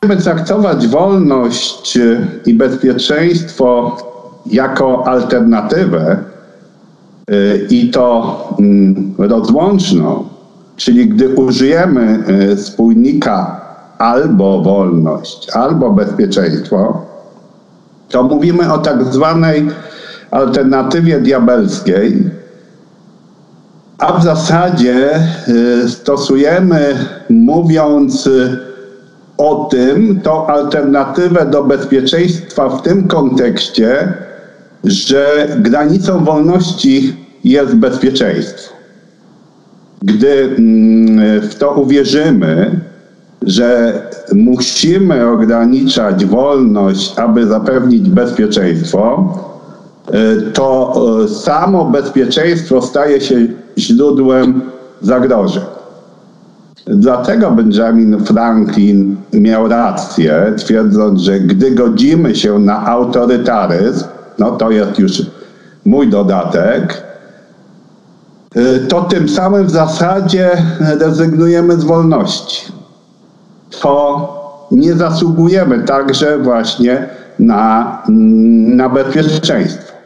będziemy traktować wolność i bezpieczeństwo jako alternatywę y, i to mm, rozłączną, czyli gdy użyjemy y, spójnika albo wolność, albo bezpieczeństwo, to mówimy o tak zwanej alternatywie diabelskiej, a w zasadzie y, stosujemy, mówiąc o tym, tą alternatywę do bezpieczeństwa w tym kontekście, że granicą wolności jest bezpieczeństwo. Gdy mm, w to uwierzymy, że musimy ograniczać wolność, aby zapewnić bezpieczeństwo, y, to y, samo bezpieczeństwo staje się źródłem zagrożeń. Dlatego Benjamin Franklin miał rację, twierdząc, że gdy godzimy się na autorytaryzm, no to jest już mój dodatek, y, to tym samym w zasadzie rezygnujemy z wolności. To nie zasługujemy także właśnie na, na bezpieczeństwo.